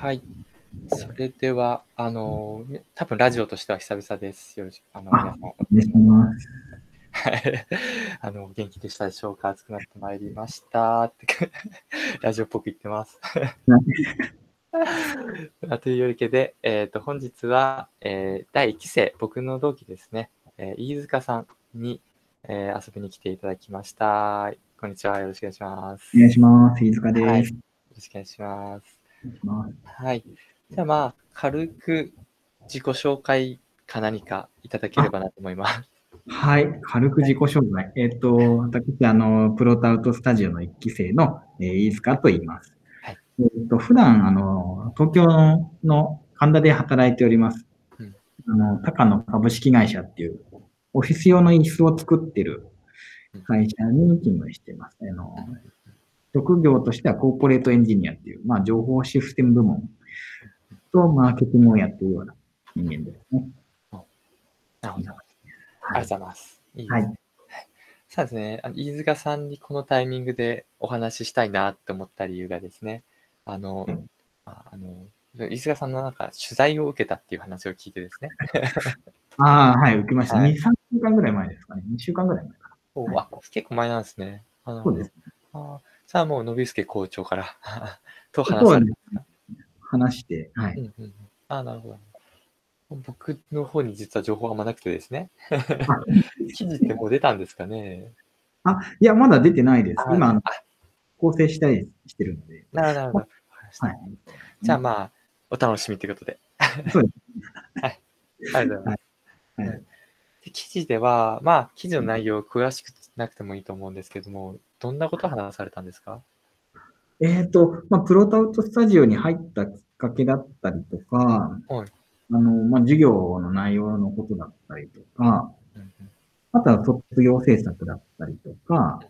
はい。それでは、あの、多分ラジオとしては久々です。よろしく、あの、あ皆さん、お願いします。はい。あの、元気でしたでしょうか暑くなってまいりました。って、ラジオっぽく言ってます。あというわけで、えっ、と、本日は、えー第1期生、僕の同期ですね、えー飯塚さんに、えー遊びに来ていただきました。こんにちは。よろしくお願いします。お願いします。飯塚です。はい。よろしくお願いします。はい。じゃあまあ、軽く自己紹介か何かいただければなと思います。はい。軽く自己紹介。えっ、と、私、あの、プロタウトスタジオの1期生の、えー飯塚と言います。はいえっ、と、普段、あの、東京の神田で働いております。うんあの、高野株式会社っていう、オフィス用の椅子を作ってる会社に勤務しています。あの、職業としてはコーポレートエンジニアっていう、まあ、情報システム部門とマーケティングをやっているような人間ですね。なるほど。ありがとうはいございます。いいはいね。そうですね。あの飯塚さんにこのタイミングでお話ししたいなって思った理由がですね、あの、うんああの飯塚さんのなんか取材を受けたっていう話を聞いてですね。ああ、はい、受けました。はい2、3週間ぐらい前ですかね。2週間ぐらい前かおはいあ結構前なんですね。あな。のそうです。あさあもう、信介校長から と話されて話して、はうんい。うんうんあなるほど。僕の方に実は情報あんまなくてですね。記事ってもう出たんですかね？あ、いや、まだ出てないです。あ今、あ構成したりしてるので。なるほどはい。じゃあまあ、お楽しみということで。そうです。ありがとうございます。はいで記事では、まあ、記事の内容詳しくなくてもいいと思うんですけども、どんなことを話されたんですか？えっ、と、まあ、プロタウトスタジオに入ったきっかけだったりとか、はいあの、まあ、授業の内容のことだったりとか、あとは卒業制作だったりとか、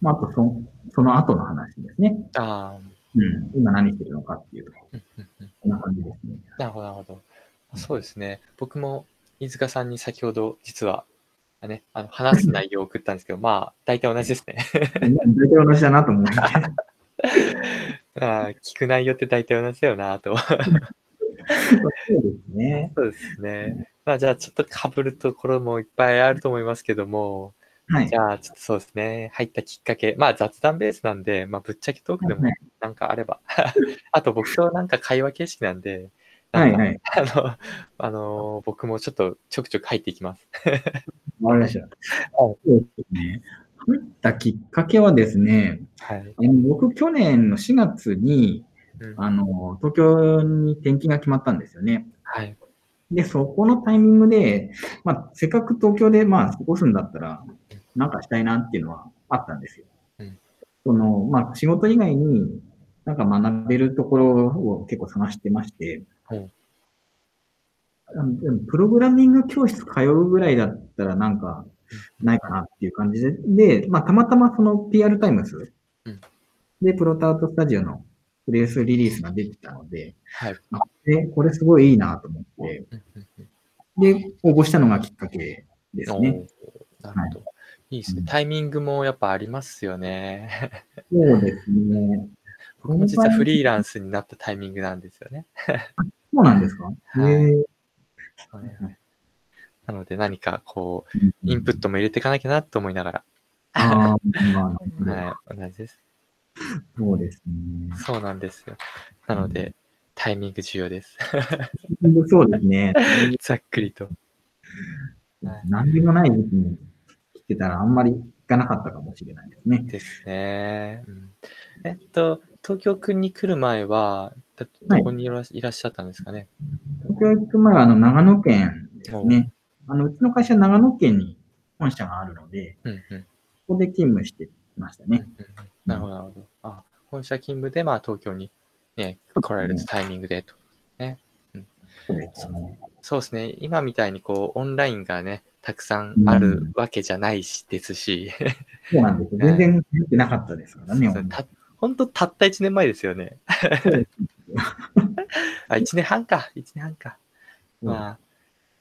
まあ、あとそその後の話ですね。あうん。今何してるのかっていう、ーうんうんうんこんな感じですね。なるほど、なるほど。そうですね。僕も飯塚さんに先ほど、実は、あね、あの話す内容を送ったんですけど、まあ、大体同じですね。大体同じだなと思って。あー聞く内容って大体同じだよなと。そうですね。そうですね。まあ、じゃあ、ちょっと被るところもいっぱいあると思いますけども、はいじ。ゃあ、ちょっとそうですね。入ったきっかけ。まあ、雑談ベースなんで、まあ、ぶっちゃけトークでもはいなんかあれば。あと、僕となんか会話形式なんで、はいはい。あの、あの、僕もちょっとちょくちょく入っていきます。わかりました。そうですね。入ったきっかけはですね、はい。あの僕、去年の4月に、うんあの、東京に転勤が決まったんですよね。はい。で、そこのタイミングで、まあ、せっかく東京で、まあ、過ごすんだったら、なんかしたいなっていうのはあったんですよ。うんその、まあ、仕事以外に、なんか学べるところを結構探してまして、プログラミング教室通うぐらいだったらなんかないかなっていう感じで、で、まあ、たまたまその PR タイムズうんでプロトアウトスタジオのプレスリリースが出てたので、はい。あで、これすごいいいなと思って、で、応募したのがきっかけですおね。ーなるほど。いいですね。タイミングもやっぱありますよね。そうですね。僕も実はフリーランスになったタイミングなんですよね。そうなんですか？はいへーなので何かこう、インプットも入れていかなきゃなと思いながら。ああ、まあ、はい。同じです。そうですね。そうなんですよ。なので、タイミング重要です。そうですね。ざっくりと。はい何にもない時期に来てたらあんまり行かなかったかもしれないですね。ですね。うんえっと、東京くんに来る前は、どこにいらいらっしゃったんですかね？東京行く前はあの長野県ですね。あの、うちの会社長野県に本社があるので、うんうん。ここで勤務してましたね。うんうんなるほど、なるほど。あ、本社勤務で、まあ、東京に、ね、来られるタイミングでと。そうですね。そうですね。今みたいに、こう、オンラインがね、たくさんあるわけじゃないし、ですし、そうなんですよ。全然見てなかったですからね。本当たった1年前ですよね。あ、1年半か。1年半か。うんまあ、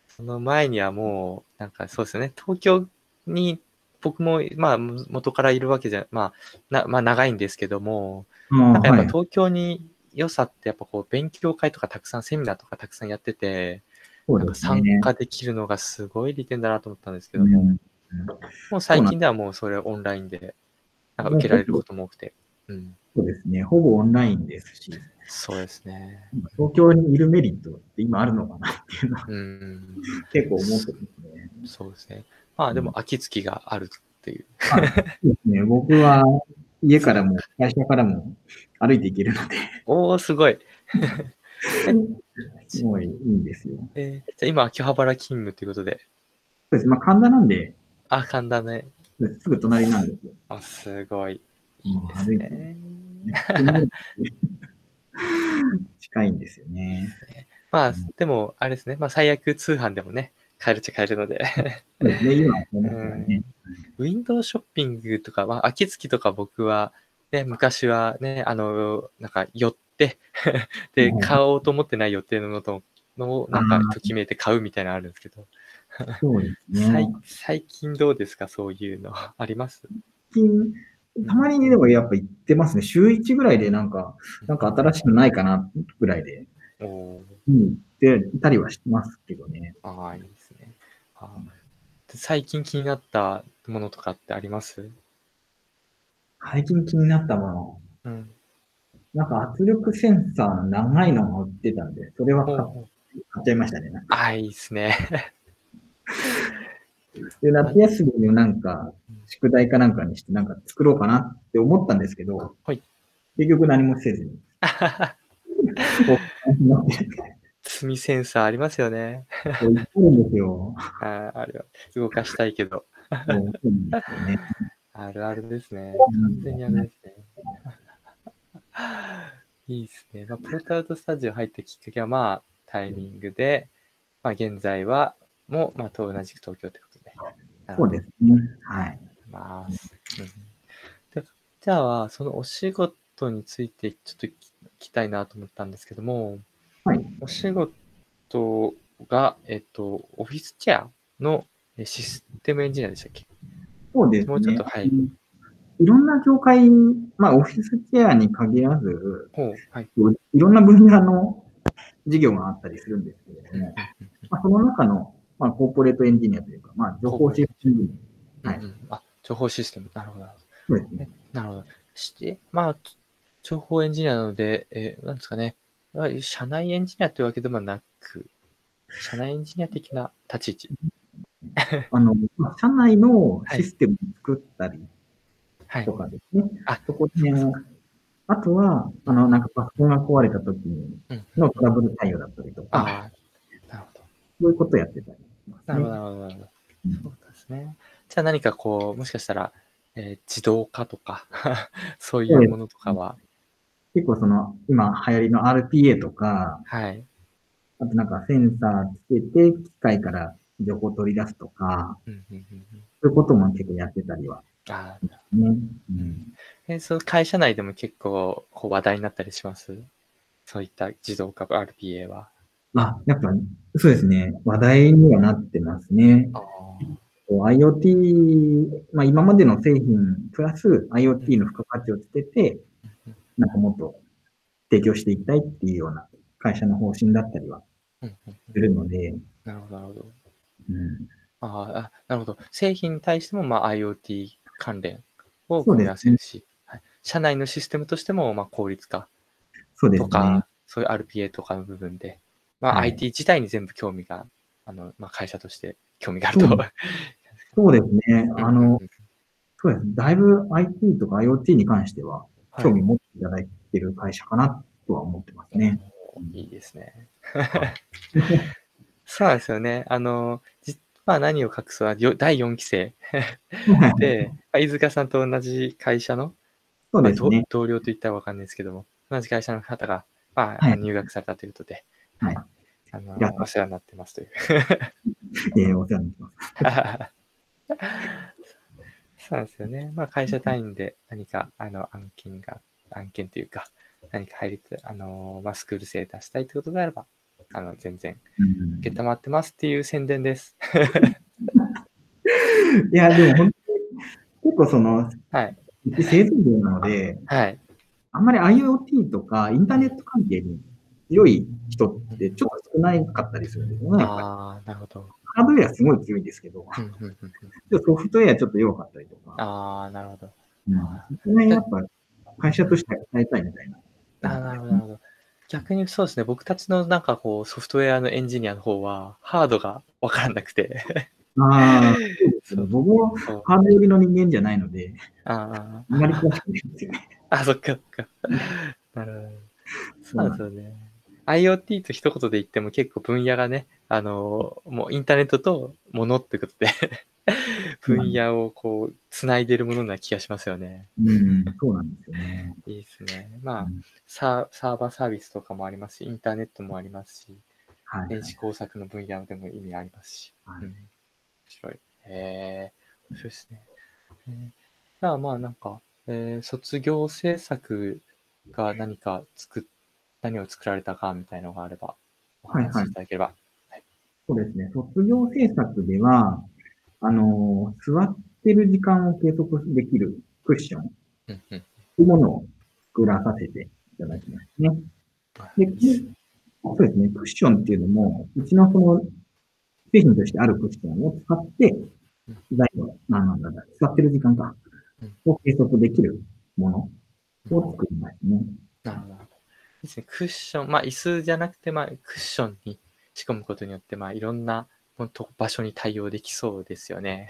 その前にはもう、なんかそうですよね。東京に、僕も、まあ、元からいるわけじゃ、まあ、なまあ、長いんですけども、まあなんかやっぱはい東京に良さってやっぱこう勉強会とかたくさんセミナーとかたくさんやってて、なんか。参加できるのがすごい利点だなと思ったんですけども、うんもう最近ではもうそれオンラインでなんか受けられることも多くて、うん、そうですね。ほぼオンラインですし、そうですね。東京にいるメリットって今あるのかなっていうのはうん、結構思ってますね。そうですね。まあでも秋月があるっていう。そうですね。僕は家からも会社からも歩いて行けるので、おー、すごい。すごいいいんですよ。えーじゃあ今、秋葉原勤務ということで、そうです。まあ神田なんで、あ、神田ね。すぐ隣なんですよ。あ、すごい。いいですね。近いんですよね。まあ、でも、あれですね。まあ、最悪通販でもね、買えるっちゃ買えるので。ね。今はそうですからね。ウィンドウショッピングとか、まあ、秋月とか僕は、ね、昔はね、あの、なんか寄って、で、はい買おうと思ってない予定のもののを、なんかときめいて買うみたいなのあるんですけど、そうです最ね。最近どうですか？そういうのあります？最近、たまにでもやっぱ行ってますね。週1ぐらいでなんか、なんか新しくないかなぐらいで、うん、行っていたりはしてますけどね。ああ、いいですね。あ最近気になったものとかってあります？最近気になったもの。うん。なんか圧力センサー長いのが売ってたんで、それは買っちゃいましたね。ああ、いいですね。で、夏休みのなんか、宿題かなんかにしてなんか作ろうかなって思ったんですけど、はい結局何もせずに。積みセンサーありますよね。こう言ってるんですよ。あーあれは動かしたいけど。あるあるですね。完全にあれですね。いいですね。まあ、プロトアウトスタジオ入ったきっかけは、まあ、タイミングで、まあ、現在は、もう、まあ、と同じく東京ということで。そうですね。はい。ます。うんでじゃあ、そのお仕事についてちょっと聞きたいなと思ったんですけども、はい。お仕事が、えっと、オフィスチェアのえシステムエンジニアでしたっけ？そうですね。もうちょっとはいいろんな業界、まあ、オフィスチェアに限らず、はい。いろんな分野の事業があったりするんですけれども、まあ、その中の、まあ、コーポレートエンジニアというか、まあ、情報システムエンジニはいうんうんあ、情報システム。なるほど。なるほどア。そうですね。なるほど。して、まあ、情報エンジニアなので、えーなんですかね。いわゆる社内エンジニアというわけでもなく、社内エンジニア的な立ち位置。あの、まあ社内のシステムを作ったりはいと。かですね。あそこで、あとは、あの、なんかパソコンが壊れた時のトラブル対応だったりとか、ああ、なるほど。そういうことをやってたりね。なるほど、なるほど、なるほど。うんそうですね。じゃあ何かこう、もしかしたら、えー自動化とか、そういうものとかは、結構その、今流行りの RPA とか、はい。あとなんかセンサーつけて機械から情報を取り出すとか、うんうんうんうん、そういうことも結構やってたりはあね。うん、えその会社内でも結構こう話題になったりします？そういった自動化 RPA は。あ、やっぱ、そうですね。話題にはなってますね。IoT、まあ今までの製品プラス IoT の付加価値をつけて、なんかもっと提供していきたいっていうような会社の方針だったりはするので、なるほど、なるほど。うん、あーあ、なるほど。製品に対してもまあ IoT 関連を組み合わせるし、はい、社内のシステムとしてもまあ効率化そうですね。とか、そういう RPA とかの部分で、まあ、はい IT 自体に全部興味が、あのまあ、会社として興味があると。そうですね。あの、そうです。だいぶ IT とか IoT に関しては興味持っていただいている会社かなとは思ってますね。いいですね。そうですよね。あの、じまあ何を隠そう、よ第4期生 で、まあ飯塚さんと同じ会社の、そうですね。同僚と言ったらわかんないですけども、同じ会社の方が、まあ、はい入学されたということで、はい。あのお世話になってますという。えーお世話になってます。そうなんですよね。まあ、会社単位で何かあの案件が、案件というか、何か入りあのまあ、スクール生出したいということであれば、あの全然、うん受けたまってますっていう宣伝です。いや、でも本当に、結構その、はい。製造業なので、はい。あんまり IoT とかインターネット関係に強い人ってちょっと少ないかったりするんですよね。ああ、なるほど。ハードウェアすごい強いんですけど、ソフトウェアちょっと弱かったりとか、ああ、なるほど。うん、やっぱ会社としては伝えたいみたいな。あーなるほど、なるほど。逆にそうですね、僕たちのなんかこう、ソフトウェアのエンジニアの方は、ハードがわからなくて。ああ、そうですね。僕もハード寄りの人間じゃないので、ああんまり詳しくないんですよね。あ、あ、そっかそっか。なるほど。そうですよね。IoT と一言で言っても結構分野がね、あの、もうインターネットとものってことで、分野をこう、つないでるものな気がしますよね。うん、そうなんですよね。いいですね。まあうん、サーバーサービスとかもありますし、インターネットもありますし、はい。電子工作の分野でも意味ありますし。はいうん、面白い。へえ面白いですね。えーじゃあまあなんか、えー卒業制作が何か作っ、何を作られたかみたいなのがあれば、おはいはい話しいただければ。そうですね。卒業制作では、あのー座ってる時間を計測できるクッションというものを作らさせていただきましたね。で、そうですね。クッションっていうのも、うちのその製品としてあるクッションを使って、材料、なんなんだ、座ってる時間か、を計測できるものを作りましたね。なるほど。ですね。クッション、まあ椅子じゃなくて、まあクッションに仕込むことによって、まあいろんな場所に対応できそうですよね。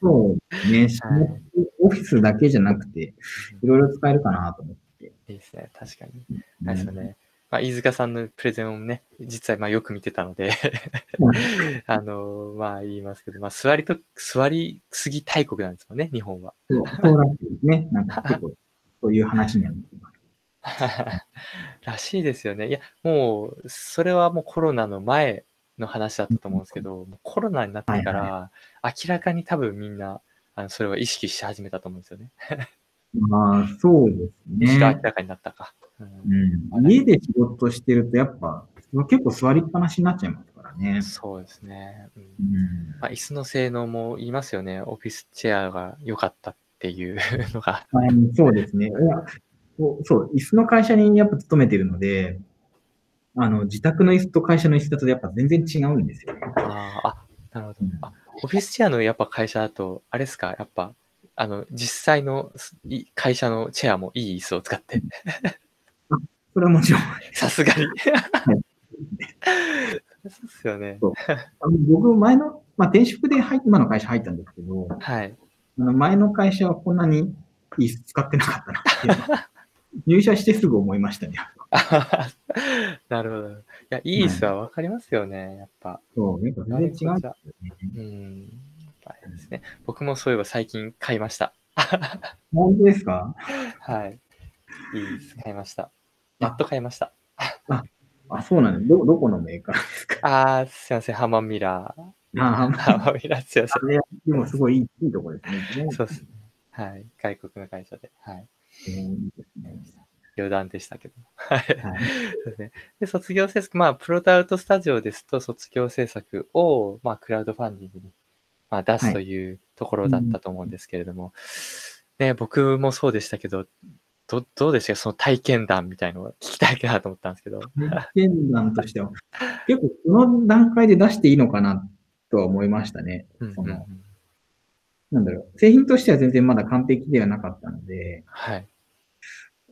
そうですね。はいオフィスだけじゃなくて、いろいろ使えるかなと思って。いいですね。確かに。あれですよね。まあ、飯塚さんのプレゼンをね、実はまあよく見てたので あのまあ言いますけど、まあ座りと、座りすぎ大国なんですもんね、日本は。そうそうらしいですね。なんか結構、そういう話にはなってます。らしいですよね。いや、もう、それはもうコロナの前の話だったと思うんですけど、もうコロナになってから、明らかに多分みんな、あのそれは意識し始めたと思うんですよね。まあ、そうですむしろ明ね。らかになったか。うんうん。家で仕事してると、やっぱ、結構座りっぱなしになっちゃいますからね。そうですね。うんうん。まあ、椅子の性能も言いますよね。オフィスチェアが良かったっていうのが。はいそうですね。いやそう椅子の会社にやっぱ勤めてるので、あの、自宅の椅子と会社の椅子だとやっぱ全然違うんですよね。あーあ、なるほうんど。あ、オフィスチェアのやっぱ会社だと、あれですか、やっぱ、あの、実際の会社のチェアもいい椅子を使って、それはもちろん。さすがに。そうですよね。あの僕、前の、まあ、転職で入っ今の会社入ったんですけど、はい。あの前の会社はこんなに椅子使ってなかったなっていう入社してすぐ思いましたね。なるほど。いや、いい椅子はわかりますよね、やっぱ。そう、やっぱ全然違う。うん。やっぱりですね。僕もそういえば最近買いました。本当ですか？はい。いい椅子買いました。やっと買いました。あ、そうなんです。ど、どこのメーカーですか？あー、すいません、ハマミラー。あハマミラー、すいません。でもすごいいいいいとこですね。そうですね。はい。外国の会社で。はい。余談でしたけど。はい。で卒業制作、まあ、プロダウトスタジオですと、卒業制作を、まあ、クラウドファンディングに、まあ、出すというところだったと思うんですけれども、ね、僕もそうでしたけど、どどうでしたか？その体験談みたいのを聞きたいかなと思ったんですけど。体験談としては、結構この段階で出していいのかなとは思いましたね。うんそのうんうんなんだろう。製品としては全然まだ完璧ではなかったので、はい。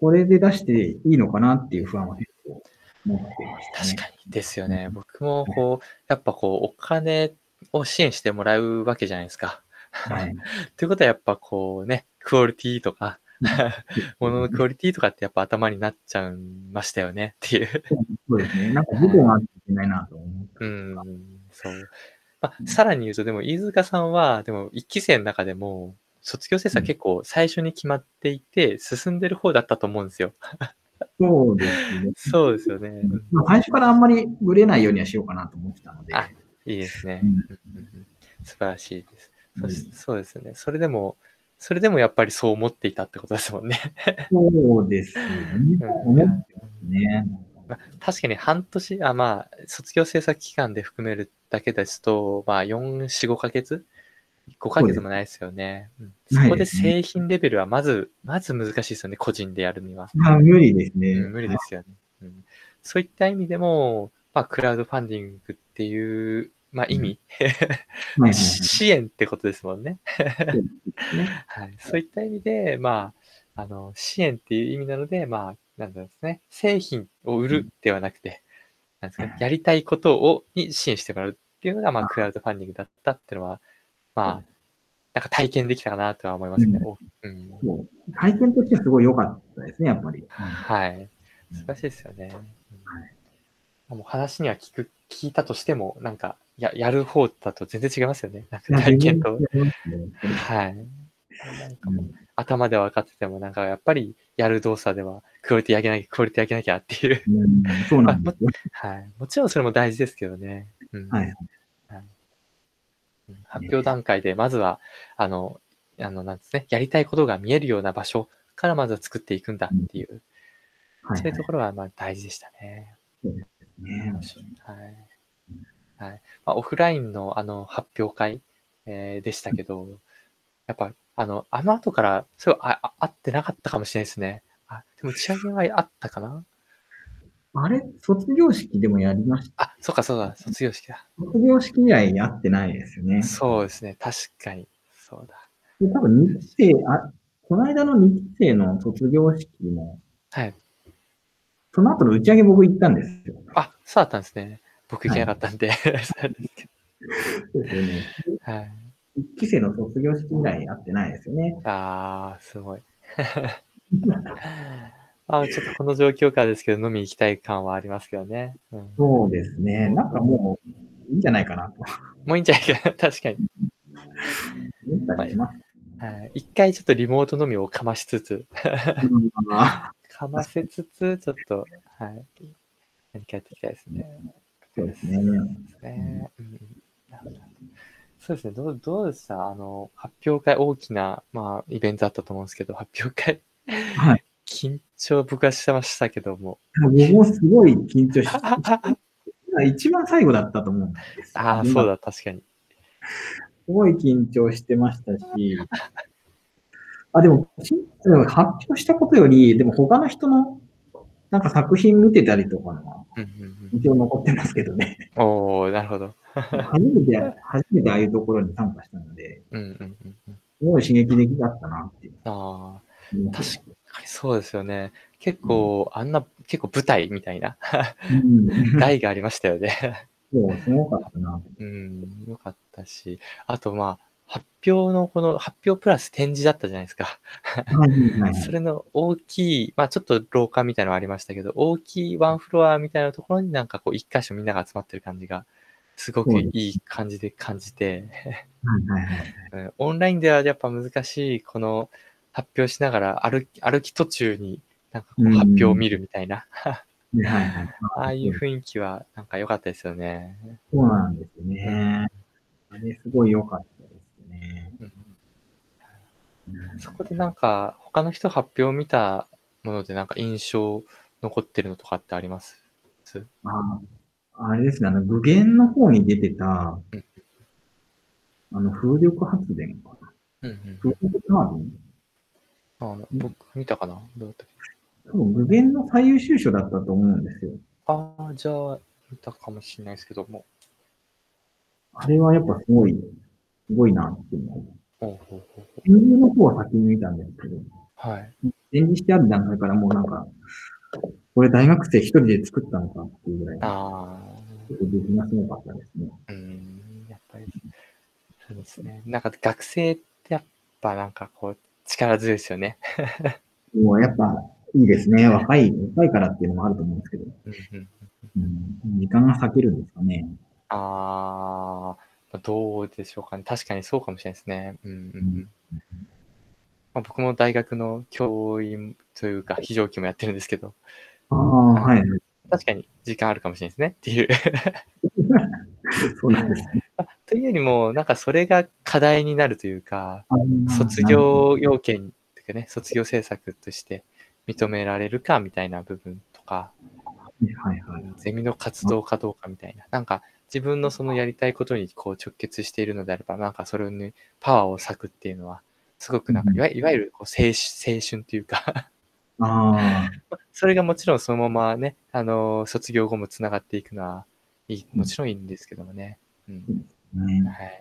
これで出していいのかなっていう不安は結構持ってましたね。確かにですよね。僕もこう、やっぱこう、お金を支援してもらうわけじゃないですか。はい。ということはやっぱこうね、クオリティとか、もののクオリティとかってやっぱ頭になっちゃいましたよねっていう。そうですね。なんか事故があっていけないなと思う。うん、そう。まあ、さらに言うと、でも飯塚さんは、でも一期生の中でも、卒業制作結構最初に決まっていて、進んでる方だったと思うんですよ。そうですね。そうですよね。最初からあんまりぶれないようにはしようかなと思ってたので。あいいですね。うん素晴らしいです。うんそうですね。それでも、それでもやっぱりそう思っていたってことですもんね。そうですね。思ってますね。まあ確かに半年、あ、まあ、卒業制作期間で含めるだけですと、まあ、4、4、5ヶ月？5ヶ月もないですよね。うんそこで製品レベルはまず、まず難しいですよね、個人でやるには。まあ、無理ですね。うん無理ですよね。うんそういった意味でも、まあ、クラウドファンディングっていう、まあ、意味、はいはいはい。支援ってことですもんね。はい。そういった意味で、まあ、あの、支援っていう意味なので、まあ、なんですね、製品を売るではなくて、なんですかやりたいことを、に支援してもらうっていうのが、まあ、あクラウドファンディングだったっていうのは、まあうん、なんか体験できたかなとは思いますね。おうん。そう体験としてはすごい良かったですね、やっぱり。はい。素晴らしいですよね。うんはいもう話には聞く、聞いたとしても、なんか、や、やる方だと全然違いますよね。なんか体験と。ねはい。なんかもううん頭では分かってても、なんかやっぱりやる動作ではクオリティ上げなきゃ、クオリティ上げなきゃっていう。うんそうなんですよ。はい。もちろんそれも大事ですけどね。うん。はい。はいうん発表段階で、まずは、あの、あの、なんですね、やりたいことが見えるような場所からまずは作っていくんだっていう、はいそういうところはまあ大事でしたね。ね。はい。はい。まあ、オフラインのあの発表会、えーでしたけど、やっぱ、あの、あの後から、そう、あ、ああってなかったかもしれないですね。あ、でも打ち上げはあったかな？あれ、卒業式でもやりました？あ、そうかそうだ、卒業式だ。卒業式以来やってないですよね。そうですね、確かに。そうだ。で多分日生、あ、この間の日生の卒業式も、はい。その後の打ち上げ僕行ったんですよ。あ、そうだったんですね。僕行けなかったんで。そうですけそうですよね。どはい。一期生の卒業式以来やってないですよね。あー、すごい。あちょっとこの状況下ですけど、飲み行きたい感はありますけどね。うん、そうですね。なんかもう、いいんじゃないかなともういいんじゃないかな？確かに。はい。一回ちょっとリモート飲みをかましつつ、うん かませつつ、ちょっと、はい。何かやっていきたいですね。そうですね。ですね。うんなるほどそうですね。どう、どうでした？あの、発表会、大きな、まあ、イベントだったと思うんですけど、発表会。はい。緊張僕はしてましたけども。僕もすごい緊張して、一番最後だったと思うんですよ。ああ、そうだ、確かに。すごい緊張してましたし、あ、でも発表したことより、でも他の人のなんか作品見てたりとかのは、うんうん印象残ってますけどね。うん、おおなるほど。初めて、初めてああいうところに参加したので、うんうんうんうん。すごい刺激的だったなっていう。ああ、確かにそうですよね。結構、あんな、結構舞台みたいなうん、台がありましたよね。そう、すごかったな。うん、よかったし、あとまあ、発表のこの発表プラス展示だったじゃないですか。それの大きい、まあちょっと廊下みたいなのはありましたけど、大きいワンフロアみたいなところになんかこう一箇所みんなが集まってる感じが、すごくいい感じで感じて、オンラインではやっぱ難しい、この発表しながら歩き歩き途中になんかこううん発表を見るみたいな。ああいう雰囲気はなんか良かったですよね。そうなんですね。あれすごい良かったそこでなんか他の人発表を見たものでなんか印象残ってるのとかってあります？ああれですね、あの、具現の方に出てたうん、あの、風力発電かな。うんうん風力タービン？あ僕見たかな？どうだったっけ？多分、具現の最優秀賞だったと思うんですよ。ああ、じゃあ見たかもしれないですけども。あれはやっぱすごい、すごいなっていうのを。ほうほうほうの方は先に見たんですけど、はい。展示してある段階からもうなんか、これ大学生一人で作ったのかっていうぐらい、あちょっと出来がすごかったですね。あ、うん、やっぱり、そうですね。なんか学生ってやっぱなんかこう力強いですよね。もうやっぱいいですね。若い、若いからっていうのもあると思うんですけど、うん、時間が割けるんですかね。ああ、どうでしょうかね。確かにそうかもしれないですね。うんうんうんまあ、僕も大学の教員というか非常勤もやってるんですけど、ああ、はい。確かに時間あるかもしれないですねっていう。そうなんですね。というよりも、なんかそれが課題になるというか、卒業要件というかね、卒業政策として認められるかみたいな部分とか、はいはい。ゼミの活動かどうかみたいな、なんか自分のそのやりたいことにこう直結しているのであれば、なんかそれにパワーを割くっていうのは、すごくなんか、いわいわゆるこう青春青春っていうか それがもちろんそのままね、あの、卒業後もつながっていくのは、いい、もちろんいいんですけどもね。うん。ね、はい。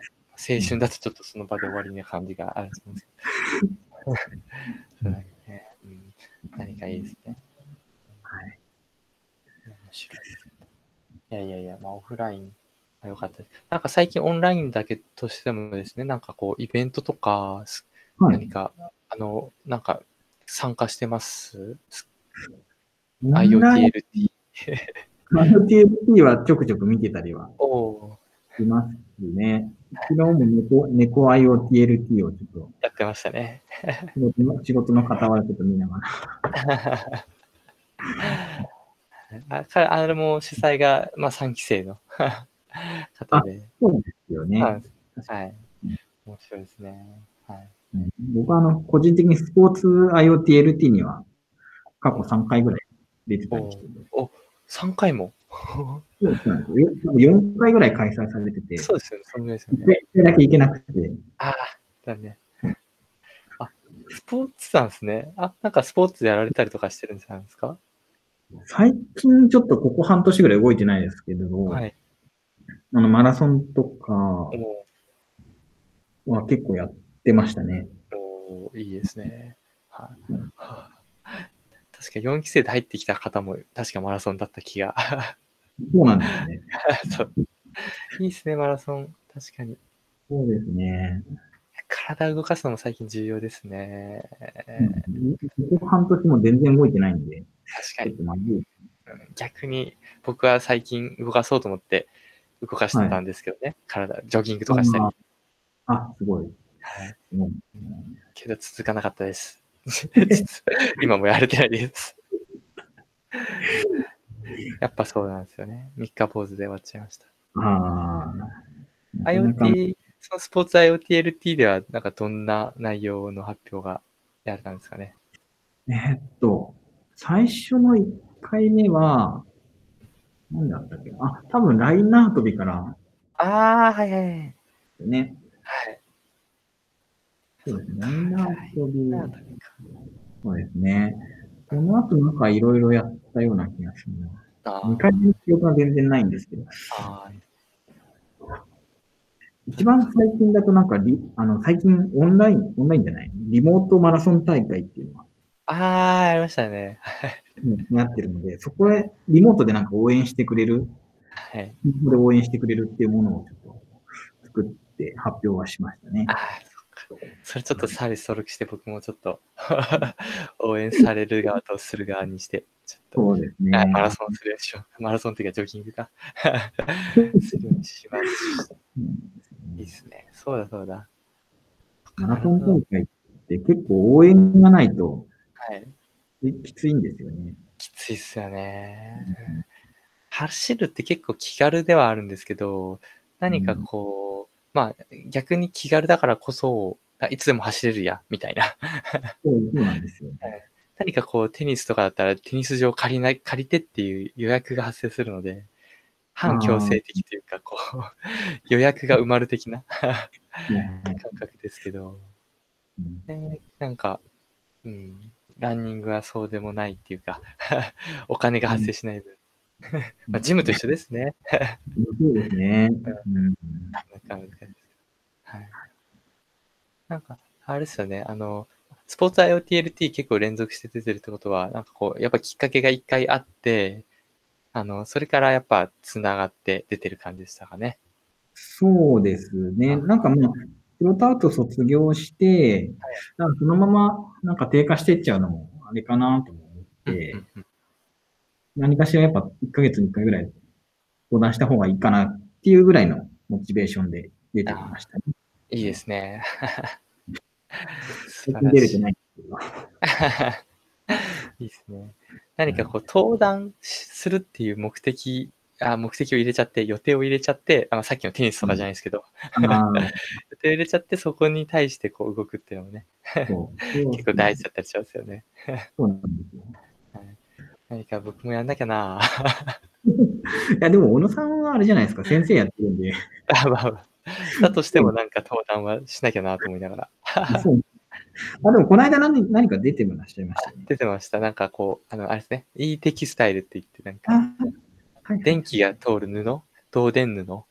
青春だとちょっとその場で終わりな感じがあると思うんですけど。そうだね。うん。何かいいですね。はい。面白い。いやいやいや、まあオフラインは良かったです。なんか最近オンラインだけとしてもですね、なんかこうイベントとか、すはい。何か、あの、なんか参加してます？オンライン ?IoTLT。IoTLT はちょくちょく見てたりはおおしますね。昨日も猫猫 IoTLT をちょっとやってましたね。仕事の仕事の傍らちょっと見ながら。あ彼あれも主催が、まあ、3期生の 方で、そうですよね。はい。はい。面白いですね。はい。うん僕はあの、個人的にスポーツ IoTLT には過去3回ぐらい出てたりしてて。3回も？そうですよ4回ぐらい開催されてて、そうですよね。そんぐらいですよね。1回だけ行けなくて、ああ、だね。あ、スポーツなんですね。あ、なんかスポーツやられたりとかしてるんじゃないですか？最近ちょっとここ半年ぐらい動いてないですけど、はい。あの、マラソンとかおは結構やってましたね。ーおーいいですね。はい。はあ 確か4期生で入ってきた方も確かマラソンだった気が。そうなんですよね。そう。いいですね、マラソン。確かに。そうですね。体を動かすのも最近重要ですね。ここ半年も全然動いてないんで、確かに逆に僕は最近動かそうと思って動かしてたんですけどね。体、ジョギングとかしたり。あ、すごい。はいけど続かなかったです。今もやれてないです。やっぱそうなんですよね。3日坊主で終わっちゃいました。ああ。IoT、そのスポーツ IoTLT では、なんかどんな内容の発表がやれたんですかね？えーっと、最初の1回目は、何だったっけ？あ、多分ラインナー跳びからああ、はいはいはい。ね。はい。そうですね。ラインナー跳び。そうですね。この後なんかいろいろやったような気がするな。あ2回目の記憶が全然ないんですけど。あ一番最近だとなんかリ、あの、最近オンライン、オンラインじゃない、リモートマラソン大会っていうのがああ、ありましたね。うんなってるので、そこへリモートでなんか応援してくれる、はい。リモートで応援してくれるっていうものをちょっと作って発表はしましたねあ。あ、そっか。それちょっとサービス登録して僕もちょっと 応援される側とする側にして、ちょっと。そうですね。はいマラソンするようにしよう。マラソンっていうかジョギングか。するようにします。うんいいですね。そうだそうだ。マラソン大会って結構応援がないとはい。きついんですよね。きついっすよね。走るって結構気軽ではあるんですけど、何かこう、まあ逆に気軽だからこそ、あいつでも走れるや、みたいな。そうそうなんですよ。何かこうテニスとかだったらテニス場借りない、借りてっていう予約が発生するので、反強制的というか、こう、予約が埋まる的な 感覚ですけど、うんねなんか、うん、ランニングはそうでもないっていうか、お金が発生しない分。まあ、ジムと一緒ですね。そうですね。うんなかなか。はい。なんか、あれですよね、あの、スポーツ IoTLT 結構連続して出てるってことは、なんかこう、やっぱきっかけが一回あって、あの、それからやっぱ繋がって出てる感じでしたかね。そうですね。なんかもう、プロトアウト卒業して、なんかそのままなんか低下していっちゃうのもあれかなと思って、何かしらやっぱ1ヶ月に1回ぐらい相談した方がいいかなっていうぐらいのモチベーションで出てきましたね。いいですね。素 最。近出れてないんですけど。いいですね。何かこう、登壇するっていう目的、あ目的を入れちゃって、予定を入れちゃって、あまあさっきのテニスとかじゃないですけど、あー 予定を入れちゃって、そこに対してこう動くっていうのもね、結構大事だったりしますよね。そうなんですよ。何か僕もやんなきゃな いや、でも、小野さんははあれじゃないですか、先生やってるんで。あ、まあまあ。だとしてもなんか登壇はしなきゃなと思いながら。そう。あ、でもこの間何何か出てもらっしゃいましたね。出てました。なんかこう、あの、あれですね。いいテキスタイルって言って、なんあか、はい、電気が通る布、導電布？に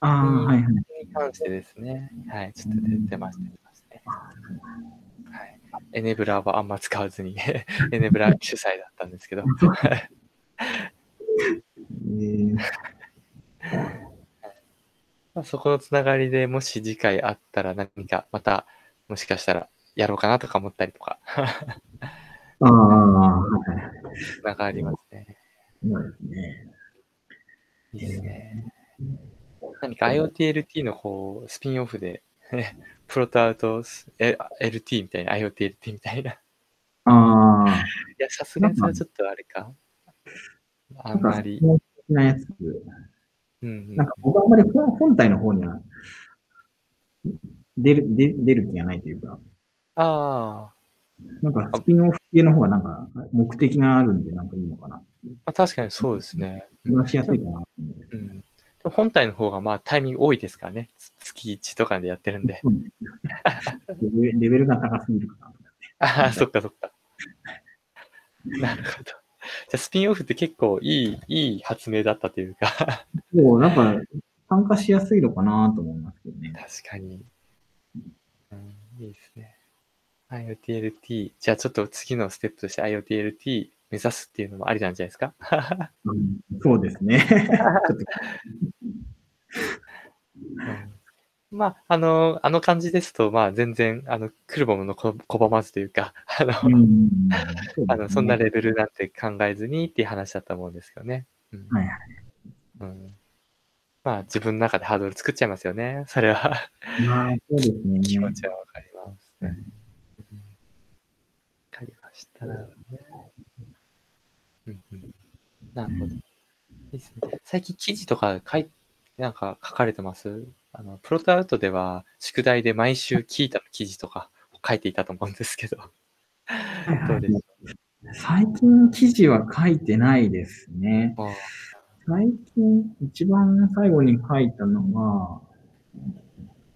ああ、はいはい。関してですね。はい。ちょっと出てました。ねはい。エネブラはあんま使わずに、エネブラ主催だったんですけど。えーまあ、そこのつながりでもし次回あったら何かまたもしかしたらやろうかなとか思ったりとかああ、はい。つながりますね。そうですね。いいですね。何か IoTLT のこうスピンオフで、ね プロトアウトえ LT みたいな IoTLT みたいな。いあや、さすがにそれはちょっとあれか。あ、あんまり。うんうんなんか僕はあんまり本本体の方には出る、出出る気がないというか、あなんかスピンオフ系の方がなんか目的があるんでなんかいいのかな。ーまあ、確かにそうですね。話しやすいかな。うん、本体の方がまあタイミング多いですからね。つ月1とかでやってるんで。うんレベルが高すぎるかな。ああ、そっかそっか。なるほど。じゃあスピンオフって結構いい、いい発明だったというか、そう、なんか参加しやすいのかなと思いますけどね。確かに。うん、いいですね。IoTLT。じゃあちょっと次のステップとして IoTLT 目指すっていうのもありなんじゃないですか？うんそうですね。まあ、あの、あの感じですと、まあ全然、あの、来るもののこ拒まずというか、あの、うん あの、そんなレレベルなんて考えずにっていう話だと思うんですけどね。うんはいはい。うん、まあ自分の中でハードル作っちゃいますよね。それはまあ、そうですね。気持ちはわかりますね。うん。なるほどね。うんうん、なるほど。いいですね。最近記事とか書いなんか書かれてます？あの、プロトアウトでは宿題で毎週聞いたの記事とかを書いていたと思うんですけど。どうでしょ最近記事は書いてないですね。最近、一番最後に書いたのは、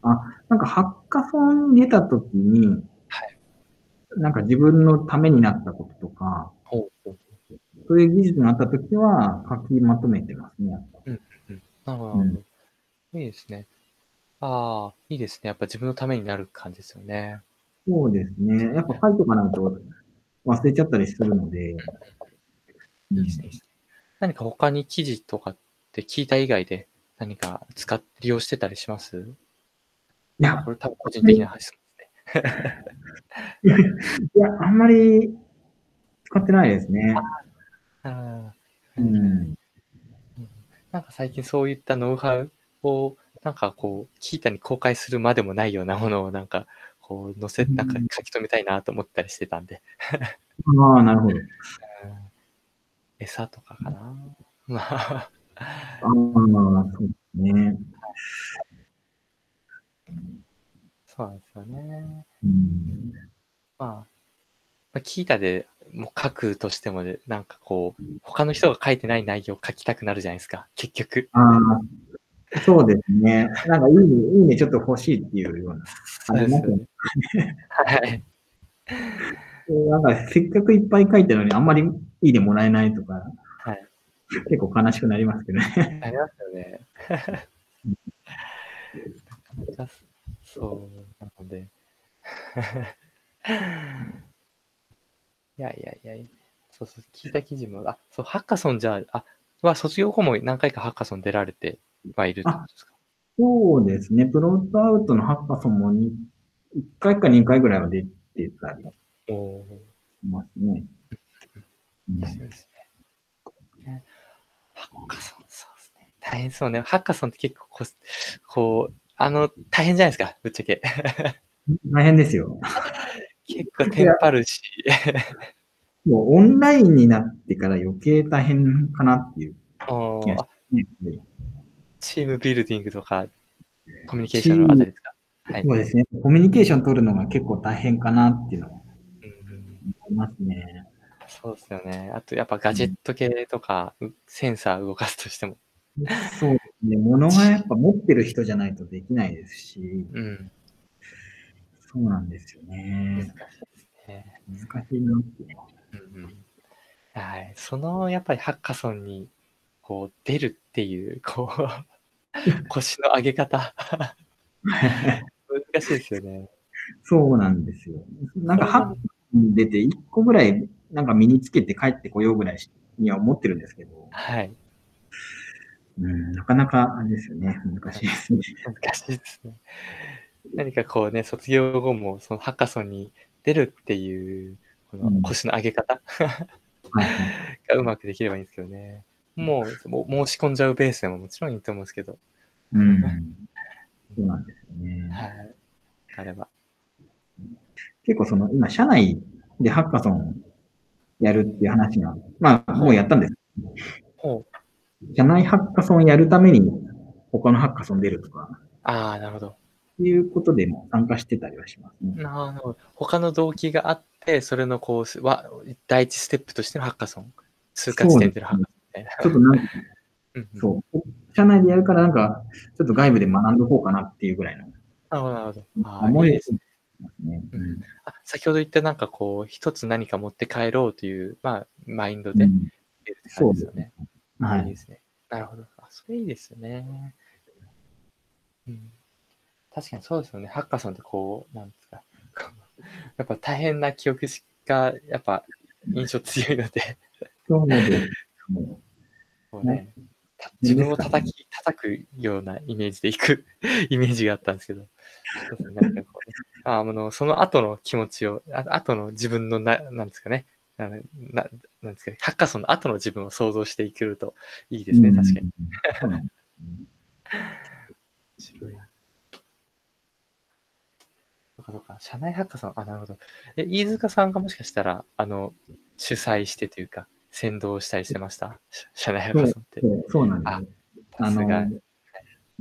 あ、なんかハッカソン出た時に、はいなんか自分のためになったこととか、そういう技術があった時は書きまとめてますね。うんなるほど。うんいいですね。ああ、いいですね。やっぱ自分のためになる感じですよね。そうですね。やっぱ書いとかないと忘れちゃったりするので。いいですね。何か他に記事とかって聞いた以外で何か使っ利用してたりします？いや、これ多分個人的な話ですね。いや、あんまり使ってないですね。あーうん。なんか最近そういったノウハウをなんかこう、キータに公開するまでもないようなものをなんかこう載せ、うんなんか書き留めたいなと思ったりしてたんで。ああ、なるほど。餌とかかな。まあ、ああ、そうですね。そうなんですよね。うん。まあ、まあ、キータでもう書くとしてもで、なんかこう、他の人が書いてない内容を書きたくなるじゃないですか、結局。ああ、そうですね。なんかいいね、いいねちょっと欲しいっていうような。そうですよね。はい。なんかせっかくいっぱい書いてるのにあんまりいいねもらえないとか、はい。結構悲しくなりますけどね。ありますよね。そう、なので。い やいやいやいや、そうそう、聞いた記事も、あ、そう、ハッカソンじゃあ、あ、は卒業後も何回かハッカソン出られてはいるってことですか？そうですね。プロトアウトのハッカソンもに1回か2回ぐらいは出てたりしますね。ですね。ねハッカソン、そうですね。大変そうね。ハッカソンって結構こう、こう、あの、大変じゃないですか、ぶっちゃけ。大変ですよ。結構テンパるし。もうオンラインになってから余計大変かなっていう気がしますね。チームビルディングとか、コミュニケーションのあたりですか？はい。そうですね。コミュニケーション取るのが結構大変かなっていうのは思いますね。そうですよね。あと、やっぱガジェット系とか、うセンサー動かすとしても。そうですね。物がやっぱ持ってる人じゃないとできないですし、うん。そうなんですよね。難しいなっていうのは。うんうん。はい。そのやっぱりハッカソンにこう出るっていう、こう、腰の上げ方。難しいですよね。そうなんですよ。なんか、ハッカに出て1個ぐらい、なんか身につけて帰ってこようぐらいには思ってるんですけど、はい。うん、なかなかあれですよね。難しいですね。難しいですね。何かこうね、卒業後もそのハッカソンに出るっていう、このうん腰の上げ方？はいはい。がうまくできればいいんですけどね。もう、もう申し込んじゃうベースでももちろんいいと思うんですけど、うん。そうなんですよね。はい。あれば。結構その、今、社内でハッカソンやるっていう話が、まあ、もうやったんです。ほう。社内ハッカソンやるために、他のハッカソン出るとか、ああ、なるほど。いうことでも参加してたりはしますね。なるほど。他の動機があって、それのこう、わ第一ステップとしてのハッカソン。通過地点でのハッカソンみたいな。ちょっとなんか、うんうんそう、社内でやるからなんか、ちょっと外部で学んどこうかなっていうぐらいのなるほど、なるほど。ああ、思いですね。すね。うんあ先ほど言ったなんかこう、一つ何か持って帰ろうという、まあ、マインドでうん出るって感じですよね。はいい。いですね。なるほど。あ、それいいですよね。うん。確かにそうですよね。ハッカソンってこう、なんですか。こ うやっぱ大変な記憶が、やっぱ印象強いので、そうです。もこうね、た自分を叩き、叩くようなイメージでいく イメージがあったんですけど、そうですねなんかこうあのその後の気持ちを、あ後の自分のな、なんですかね、なななんですかね、ハッカソンの後の自分を想像していけるといいですね、確かに。に。そうかそうか、社内ハッカソン、あ、なるほど。え、飯塚さんがもしかしたら、あの、主催してというか、先導したりしてました？社社内ハッカソンって。そうそうなんですよ。あの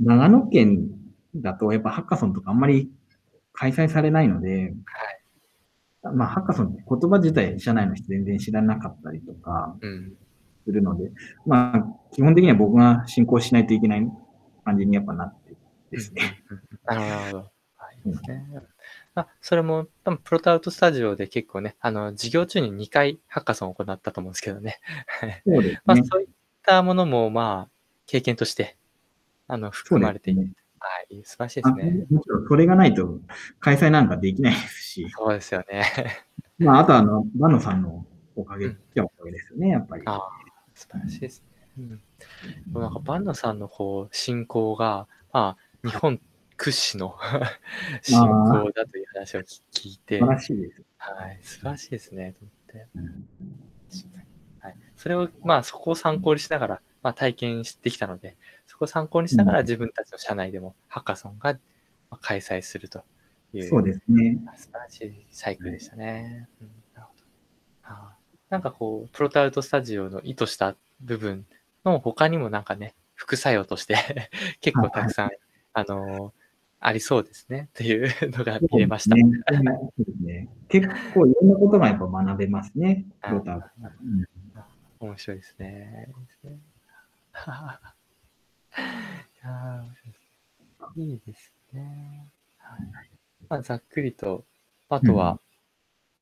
長野県だとやっぱハッカソンとかあんまり開催されないので、はい。まあハッカソンって言葉自体社内の人全然知らなかったりとかうん。するので、まあ基本的には僕が進行しないといけない感じにやっぱなってですね。うんうんうんなるほど。はい、ですね。あ、それも、多分プロトアウトスタジオで結構ね、あの、授業中に2回ハッカソンを行ったと思うんですけどね。はいそうです まあ、ね。そういったものも、まあ、経験として、あの、含まれていて、ねはい、素晴らしいであすね。もちろんそれがないと開催なんかできないですし、そうですよね。まああとはあの、バノさんのおかげっうんちゃおかげですよね、やっぱり。ああ、素晴らしいですね。うん。なんか、バンナさんのこう、進行が、まあ、日本屈指の 進行だという話を聞いて素晴、らしいです。はい、素晴らしいですね、と思って。うんはい、それを、まあ、そこを参考にしながら、まあ、体験してきたので、そこを参考にしながらうん。自分たちの社内でもハッカソンがまあ開催するという、そうですね。素晴らしいサイクルでしたね。うん、なるほど。あー。なんかこう、プロトアウトスタジオの意図した部分の他にもなんかね、副作用として 結構たくさん、あのーありそうですね、というのが見れました。ね。結構いろんなことがやっぱ学べますね、面白いですね。いいですね。いやいいいですね。はいまあ、ざっくりと、あとは、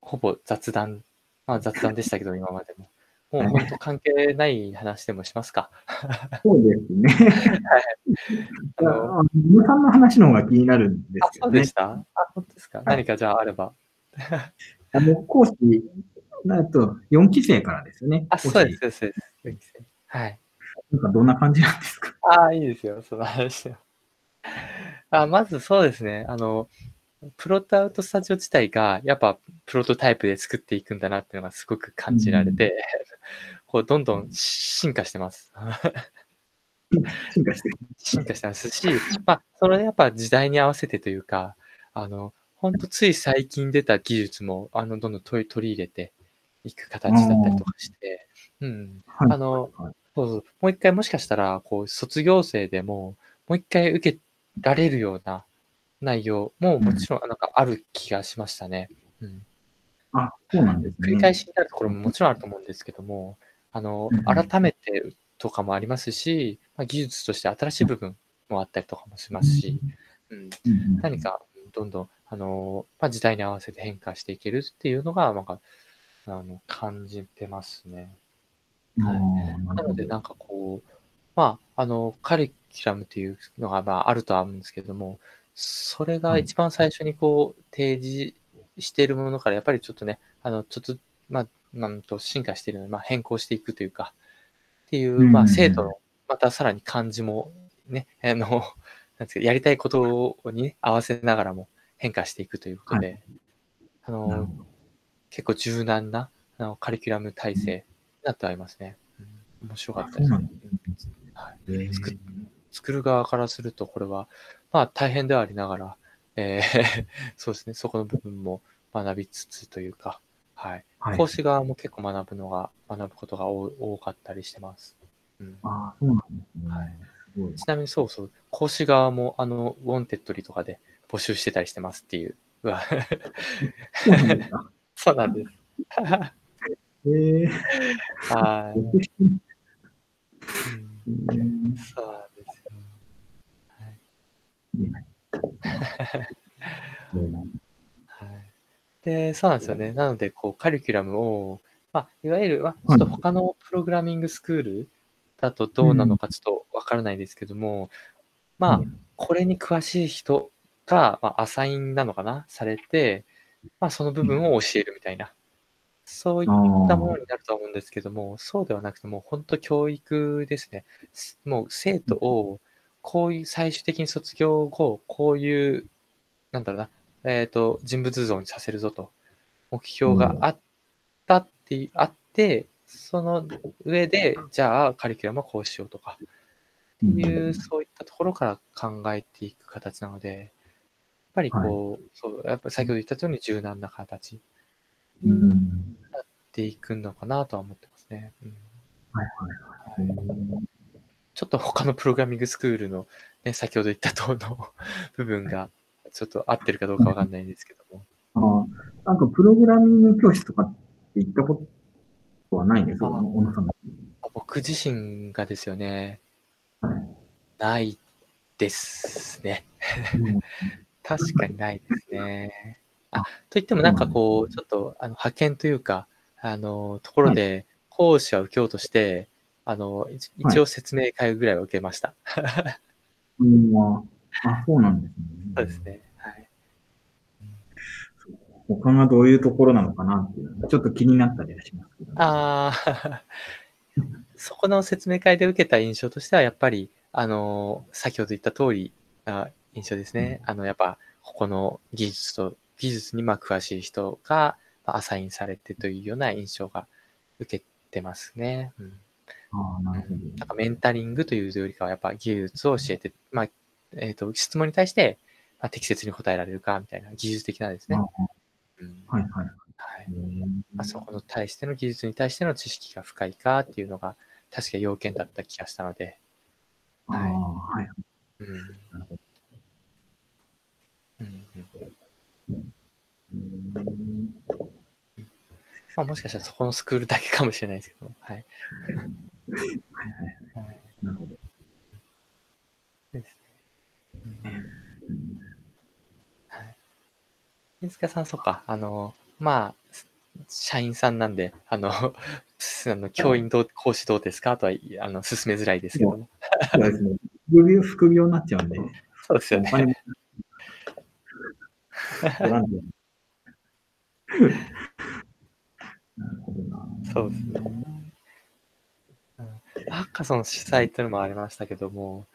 ほぼ雑談、まあ雑談でしたけど、今までも。もうはい本当関係ない話でもしますか。そうですね。あのあムさんの話の方が気になるんであ、すけどねそうでし。た？あ、本当ですか？何かじゃああれば。あの、講師、あと4期生からですよね。あ、そうです、そうです。そうですはい。なんかどんな感じなんですか？ああ、いいですよ、その話は。あまずそうですね、あの、プロトアウトスタジオ自体が、やっぱプロトタイプで作っていくんだなっていうのがすごく感じられて、こうどんどん進化してます。進化してる。進化してますし、まあ、それやっぱ時代に合わせてというか、あの、本当つい最近出た技術も、あの、どんどん取り取り入れていく形だったりとかして、うん。はいあの、はいそうそう。もう一回もしかしたら、こう、卒業生でも、もう一回受けられるような内容ももちろん、なんかある気がしましたね。うん。あ、そうなんですね。繰り返しになるところももちろんあると思うんですけども、あのうん、改めてとかもありますし、まあ、技術として新しい部分もあったりとかもしますし、うん何かどんどん、あの、まあ、時代に合わせて変化していけるっていうのが、なんか、あの、感じてますね。あはいーななので。なんかこう、まあ、あの、カリキュラムっていうのが、まあ、あるとは思うんですけども、それがはい一番最初にこう、提示しているものから、やっぱりちょっとね、あの、ちょっと、まあ、なんと進化しているので、まあ、変更していくというか、っていう、まあ、うん生徒の、またさらに漢字も、ね、あの、なんですか、やりたいことにね、合わせながらも変化していくということで、あの、なるほど。結構柔軟な、あの、カリキュラム体制になってはいますね。うん、面白かあったですね。はいえー作る側からすると、これは、まあ大変ではありながら、えー そうですね、そこの部分も学びつつというか、はい。はい講師側も結構学ぶのが、学ぶことが多多かったりしてます。うん、ああ、そうなんですね。ちなみにそうそう、講師側も、あの、ウォンテッドリとかで募集してたりしてますっていう。う。そうなんです。えー、はい、そうですよ。そうなんはい。で、そうなんですよね。なので、こう、カリキュラムを、まあ、いわゆる、まあ、ちょっと他のプログラミングスクールだとどうなのかちょっとわからないですけども、まあ、これに詳しい人が、まあ、アサインなのかな？されて、まあ、その部分を教えるみたいな、そういったものになるとは思うんですけども、そうではなくてもう本当教育ですね。すもう生徒を、こういう最終的に卒業後、こういう、なんだろうな、えっ、と、人物像にさせるぞと、目標があったって、あって、その上で、じゃあカリキュラムはこうしようとか、っていう、そういったところから考えていく形なので、やっぱりこう、そう、やっぱ先ほど言ったように柔軟な形。うん。でいくのかなとは思ってますね。うんはいはいはい。ちょっと他のプログラミングスクールの、ね、先ほど言った等の 部分がちょっと合ってるかどうかわかんないんですけども。ああ、なんかプログラミング教室とかって行ったことはないんですか？あ小野さん。僕自身がですよね、はいないですね。うん 確かにないですね。あ、といってもなんかこう、ちょっとあの派遣というか、あの、ところで講師は受けようとして、あの、一一応説明会ぐらいは受けました。うんあ、あそうなんですね。そうですね。はい。他がどういうところなのかなっていうのがちょっと気になったりはしますけど、ああ、そこの説明会で受けた印象としては、やっぱり、あの、先ほど言った通りな印象ですね。あの、やっぱ、ここの技術と、技術にまあ詳しい人がまあアサインされてというような印象が受けてますね。うん。なるほど。なんかメンタリングというよりかは、やっぱ技術を教えて、まあ、えっ、と、質問に対して、まあ、適切に答えられるかみたいな技術的なですねあ。うんはいはい。はい。うんまあ、そこの対しての技術に対しての知識が深いかっていうのが、確か要件だった気がしたので、はい。うん。なるほど。うんうんうんまあ、もしかしたらそこのスクールだけかもしれないですけど、はい。はい。はい。はい。なるほど。ですねはい。飯塚さん、そうか、あの、まあ、社員さんなんで、あの、あの教員どう、講師どうですかとは、あの、進めづらい。ですけども。そうですね。副業、副業になっちゃうんで、そうですよね。お金もボランティアなるほどな。そうですね。うんハッカソン主催というのもありましたけども、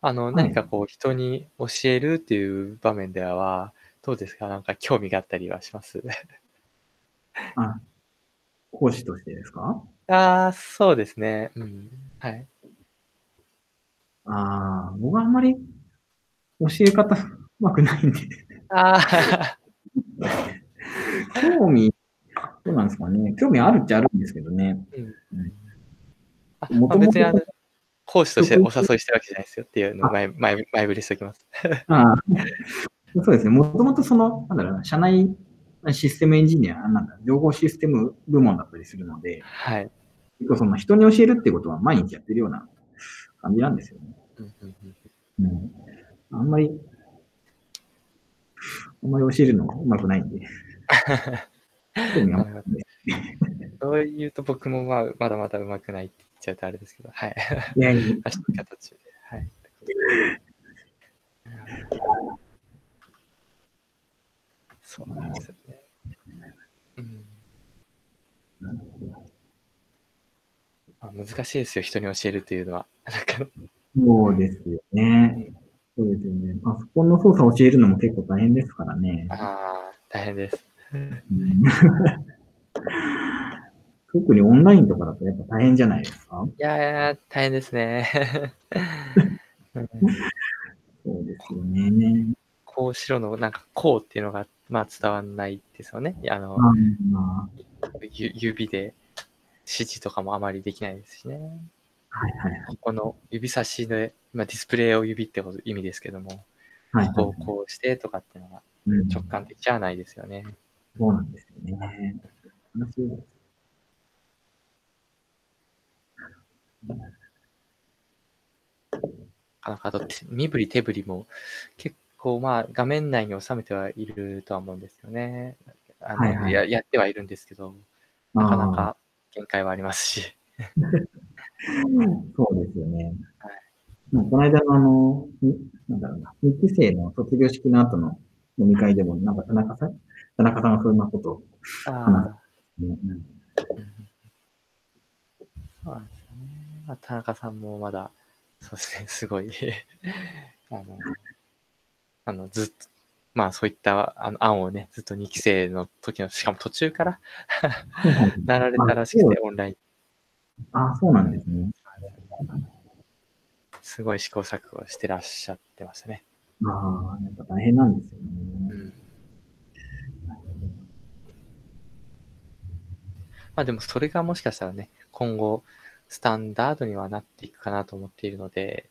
あの、い何かこう、人に教えるっていう場面では、どうですか？なんか興味があったりはします？あ、講師としてですか？ああ、そうですね。うん。はい。ああ、僕はあんまり教え方うまくないんで、ああ、興味、どうなんですかね。興味あるっちゃあるんですけどね。うんもともと講師としてお誘いしてるわけじゃないですよっていうのを前、前、前振りしておきます。ああ、そうですね。もともとその、なんだろうな、社内システムエンジニア、なんだ、情報システム部門だったりするので、はい。結構その人に教えるってことは毎日やってるような感じなんですよね。うん。あんまり、あんまり教えるのうまくないんで。そう言うと僕もまあまだまだ上手くないって言っちゃうとあれですけど、はい。いやいや、形で。はい。そうなんですよね。うん。まあ、難しいですよ、人に教えるというのは。そうですよね。そうですよね。パソコンの操作を教えるのも結構大変ですからね。ああ、大変です。うん特にオンラインとかだとやっぱ大変じゃないですか？いや大変ですね。うんそうですよね。こうしろの、なんか、こうっていうのが、まあ伝わんないですよね。あの、まゆ指で指示とかもあまりできないですしね。あ、はいはいはい。ここの指差しで、まあ、ディスプレイを指ってこと意味ですけども、はいはいこうこうしてとかっていうのがうん直感的じゃないですよね。そうなんですよね。面白いですなかなか身振り手振りも結構まあ画面内に収めてはいるとは思うんですよね。あのはいはいややってはいるんですけど、なかなか限界はありますし。そうですよねはい。まあこの間のあの、になんだろうな、2期生の卒業式の後の飲み会でも、なんか田中さん田中さんがそんなことを、ああねうんうんそうなんですよね。まあ、田中さんもまだ、そうですね、すごい あの、あの、ずっと、まあそういったあの案をね、ずっと2期生の時の、しかも途中からなられたらしくて、オンライン、あ、そうなんですね。すごい試行錯誤してらっしゃってましたね。ああ、やっぱ大変なんですよね。うん。まあでもそれがもしかしたらね、今後、スタンダードにはなっていくかなと思っているので、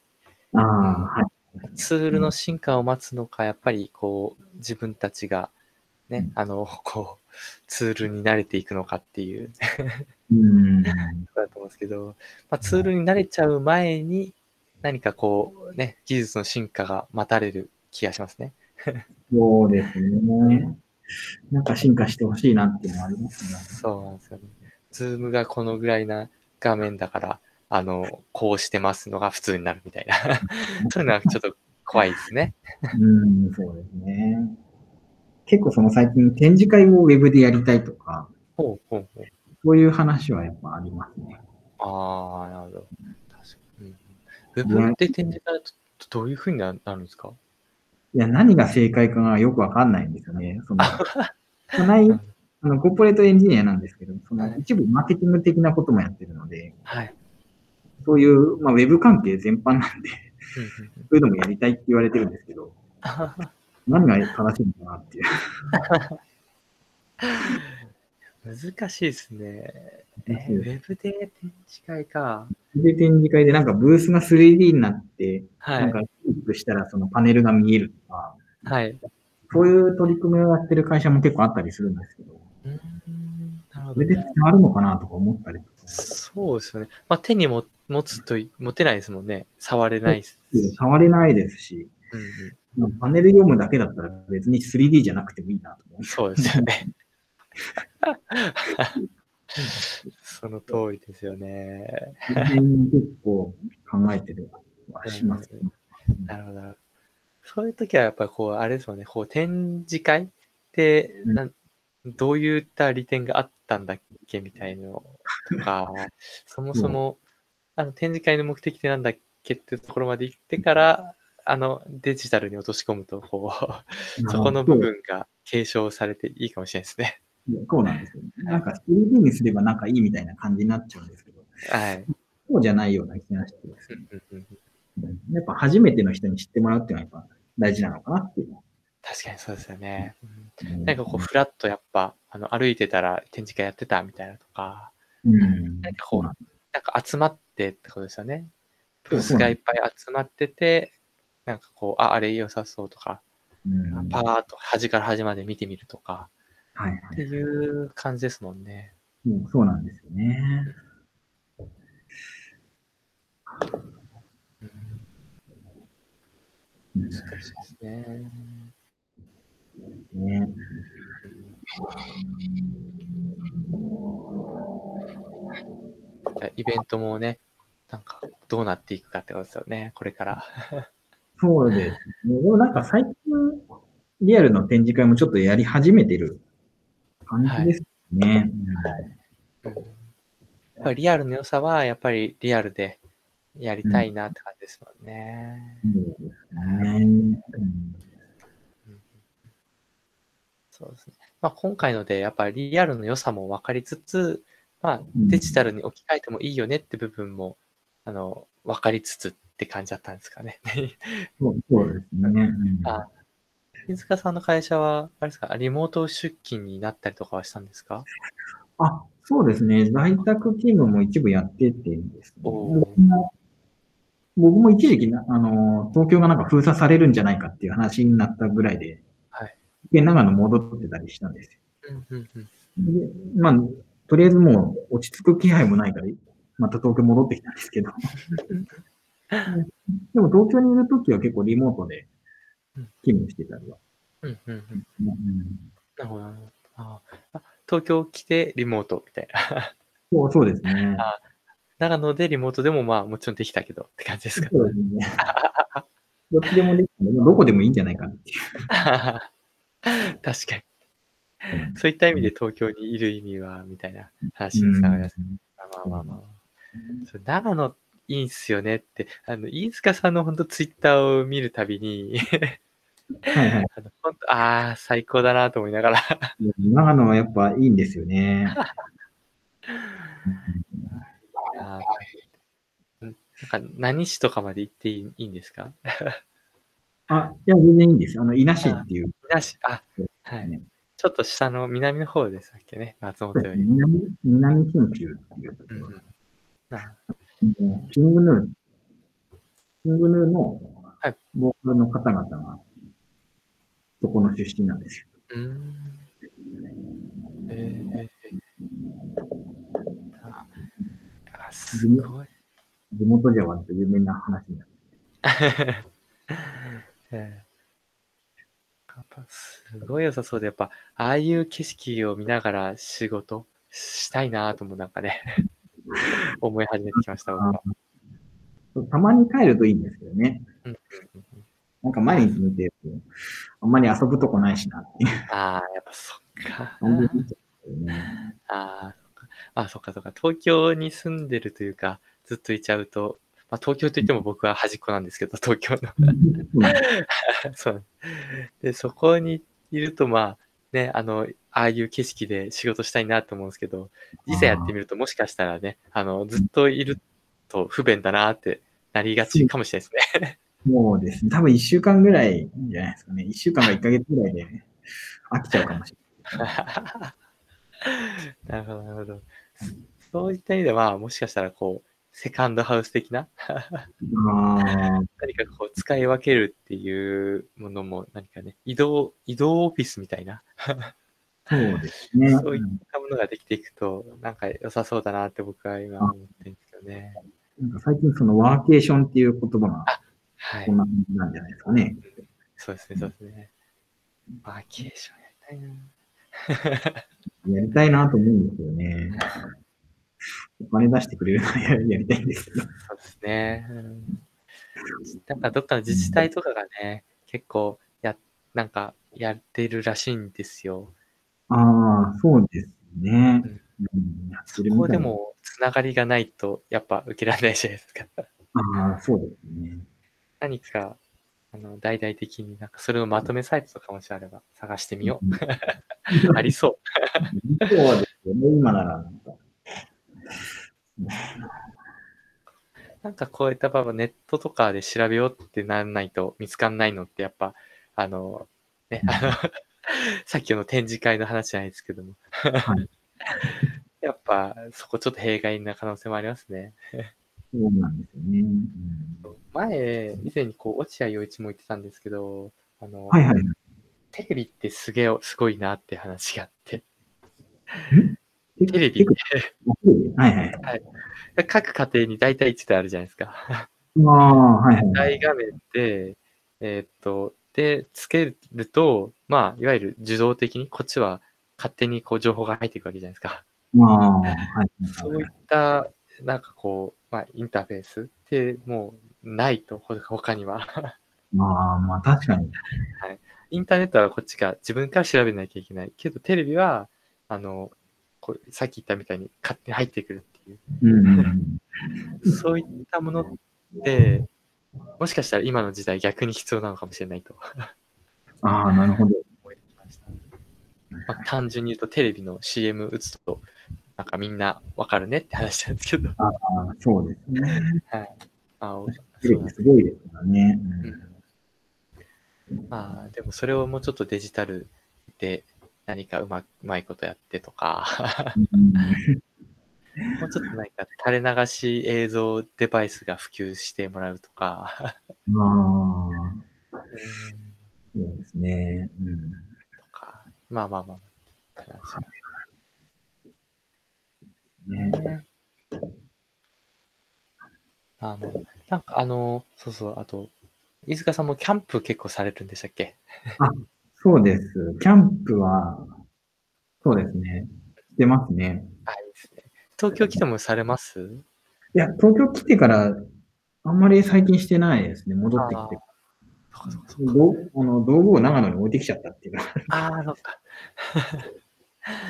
ああ、はい。ツールの進化を待つのか、やっぱりこう、自分たちがね、あの、こう、ツールに慣れていくのかっていう、うん。だと思うんですけど、まあ、ツールに慣れちゃう前に、何かこう、ね、技術の進化が待たれる気がしますね。そうですね。なんか進化してほしいなっていうのはありますね。そうなんですよね。ズームがこのぐらいな画面だから、あの、こうしてますのが普通になるみたいな。そういうのはちょっと怖いですね。うん、そうですね。結構その最近展示会をウェブでやりたいとか、ほうほうほう。そういう話はやっぱありますね。ああ、なるほど。確かに。うんウェブで展示会だとどういうふうにななるんですか？いや、何が正解かがよくわかんないんですよね。その、そな い、あの、コーポレートエンジニアなんですけど、その一部マーケティング的なこともやってるので、はい。そういう、まあ、ウェブ関係全般なんで、そういうのもやりたいって言われてるんですけど、何が正しいのかなっていう。難しいですね。えーウェブで展示会か。で、展示会でなんかブースが 3D になって、はいなんか。クリックしたらそのパネルが見えるとか、はい。そういう取り組みをやってる会社も結構あったりするんですけど、うーんなるほそれでどね。伝わるのかなとか思ったりとか。そうですよね。まあ、手にも持つと持てないですもんね。触れないですし。触れないですし、うんうんまあパネル読むだけだったら別に 3D じゃなくてもいいなと思う。そうですよね。その通りですよね。結構考えてるはしますけど。なるほどなるほど。そういう時はやっぱりこう、あれですもんね、こう展示会って、うんなんどういった利点があったんだっけみたいのとか、そもそも、あの展示会の目的ってなんだっけっていうところまで行ってから、あのデジタルに落とし込むと、こう、そこの部分が継承されていいかもしれないですね。そうなんですよ、ね。なんか 3D にすればなんかいいみたいな感じになっちゃうんですけど、はい。そうじゃないような気がしてですねやっぱ初めての人に知ってもらうっていうのはやっぱ大事なのかなっていう。確かにそうですよね。うんうんなんかこう、フラッとやっぱ、あの歩いてたら展示会やってたみたいなとか、うん。なんかこう、なんか集まってってことですよね。ブースがいっぱい集まってて、なんかこう、あ、あれ良さそうとか、うんパーッと端から端まで見てみるとか、はいはっていう感じですもんね。うそうなんですよね。ですね。ね。イベントもね、なんかどうなっていくかってことですよね、これから。そうですね。でもなんか最近、リアルの展示会もちょっとやり始めてる感じですね。うんやっぱりリアルの良さは、やっぱりリアルでやりたいなって感じですもんね。そうですね。うんそうですね。まあ、今回ので、やっぱりリアルの良さも分かりつつ、まあ、うんデジタルに置き換えてもいいよねって部分も、あの、分かりつつって感じだったんですかね。そうそうですね。うんあ飯塚さんの会社は、あれですか、リモート出勤になったりとかはしたんですか？あ、そうですね。在宅勤務も一部やっててですね。僕も一時期な、あの、東京がなんか封鎖されるんじゃないかっていう話になったぐらいで、はい。で、長野戻ってたりしたんですよ。うんうんうん。で、まあ、とりあえずもう落ち着く気配もないから、また東京戻ってきたんですけど。でも東京にいるときは結構リモートで勤務してたりは。うんうんうん。うんなるほどなるほど。ああ東京来てリモートみたいな。そうそうですね。長野でリモートでもまあもちろんできたけどって感じですか。そうですね。どっちでもできどこでもいいんじゃないかなっていう。確かに。そういった意味で東京にいる意味は、みたいな話につながります。まあまあまあまあ。そう長野いいんすよねって、あの、飯塚さんの本当ツイッターを見るたびに、はいはい。あの本当ああ、最高だなと思いながら、長野はやっぱいいんですよね。あーうんなんか何市とかまで行っていいいいんですか？あ、いや、全然いいんです。あの、伊那市っていう、なし、あ、はい。ね、ちょっと下の南の方でしたっけね、松本より。南、南新州っていうキングヌー、キングヌーのはい。ボーカルの方々が、そこの出身なんですよ。うーん。えー、すごい。地元じゃ割と有名な話になる。ええやっぱすごい良さそうで、やっぱ、ああいう景色を見ながら仕事したいなともなんかね、思い始めてきました。たまに帰るといいんですけどね。うんなんか毎日見てると、あんまり遊ぶとこないしなっていうああ、やっぱそっか。ね。ああ。あ、そっかそっか。東京に住んでるというか、ずっといちゃうと、まあ、東京といっても僕は端っこなんですけど、東京の。そう。で、そこにいると、まあ、ね、あの、ああいう景色で仕事したいなと思うんですけど、いざやってみると、もしかしたらね、あの、ずっといると不便だなってなりがちかもしれないですね。そうですね。多分一週間ぐらいじゃないですかね。一週間か一ヶ月ぐらいで飽きちゃうかもしれな るほど、なるほど。そういった意味では、もしかしたら、こう、セカンドハウス的な？何かこう、使い分けるっていうものも、何かね、移動、移動オフィスみたいな、あ、そうですね。そういったものができていくと、なんか良さそうだなって僕は今思ってるんですけどね。なんか最近そのワーケーションっていう言葉がはいこん。な感じなんじゃないですかね。そうですね、そうですね。バーケーションやりたいな。やりたいなと思うんですよね。お金出してくれるならややりたいんですけど。そうですね。うんなんかどっかの自治体とかがね、結構や、なんかやってるらしいんですよ。ああ、そうですね。うんそこでもつながりがないと、やっぱ受けられないじゃないですか。ああ、そうですね。何か、あの、大々的になんかそれをまとめサイトとかもしあれば探してみよう。ありそう。そうですよね、今ならなんか。なんかこういった場合はネットとかで調べようってならないと見つかんないのってやっぱ、あの、ね、あの、さっきの展示会の話じゃないですけども。はいやっぱそこちょっと弊害な可能性もありますね。そうなんですよね。うん前、以前にこう、落合陽一も言ってたんですけど、あの、はいはい。テレビってすげえ、すごいなって話があって、テテレビ？ってはいはい。各家庭に大体1台あるじゃないですか。ああ、はいはい。大画面で、えーっと、で、つけると、まあ、いわゆる受動的に、こっちは勝手にこう情報が入っていくわけじゃないですか。まあ、はい。そういった、なんかこう、まあ、インターフェースってもうないと、ほ他には。まあ、まあ、確かに。インターネットはこっちが自分から調べなきゃいけない。けど、テレビは、あの、こうさっき言ったみたいに勝手に入ってくるっていう。うんうんうん。そういったものって、もしかしたら今の時代逆に必要なのかもしれないとああ、なるほど。まあ、単純に言うとテレビの CM 打つと、なんかみんなわかるねって話なんですけど。ああ、そうですね。はい。あすごいですからね。まあ、でもそれをもうちょっとデジタルで何かうまうまいことやってとか、うん。もうちょっと何か垂れ流し映像デバイスが普及してもらうとか、まあ、うんそうですね。うん。とか、まあまあまあ、ね。あの、なんかあの、そうそう、あと、飯塚さんもキャンプ結構されるんでしたっけ？そうです。キャンプは、そうですね。してますね。あ、いいですね。東京来てもされます？いや、東京来てから、あんまり最近してないですね。戻ってきて。どうあの道具を長野に置いてきちゃったっていうか、ああ、そっか。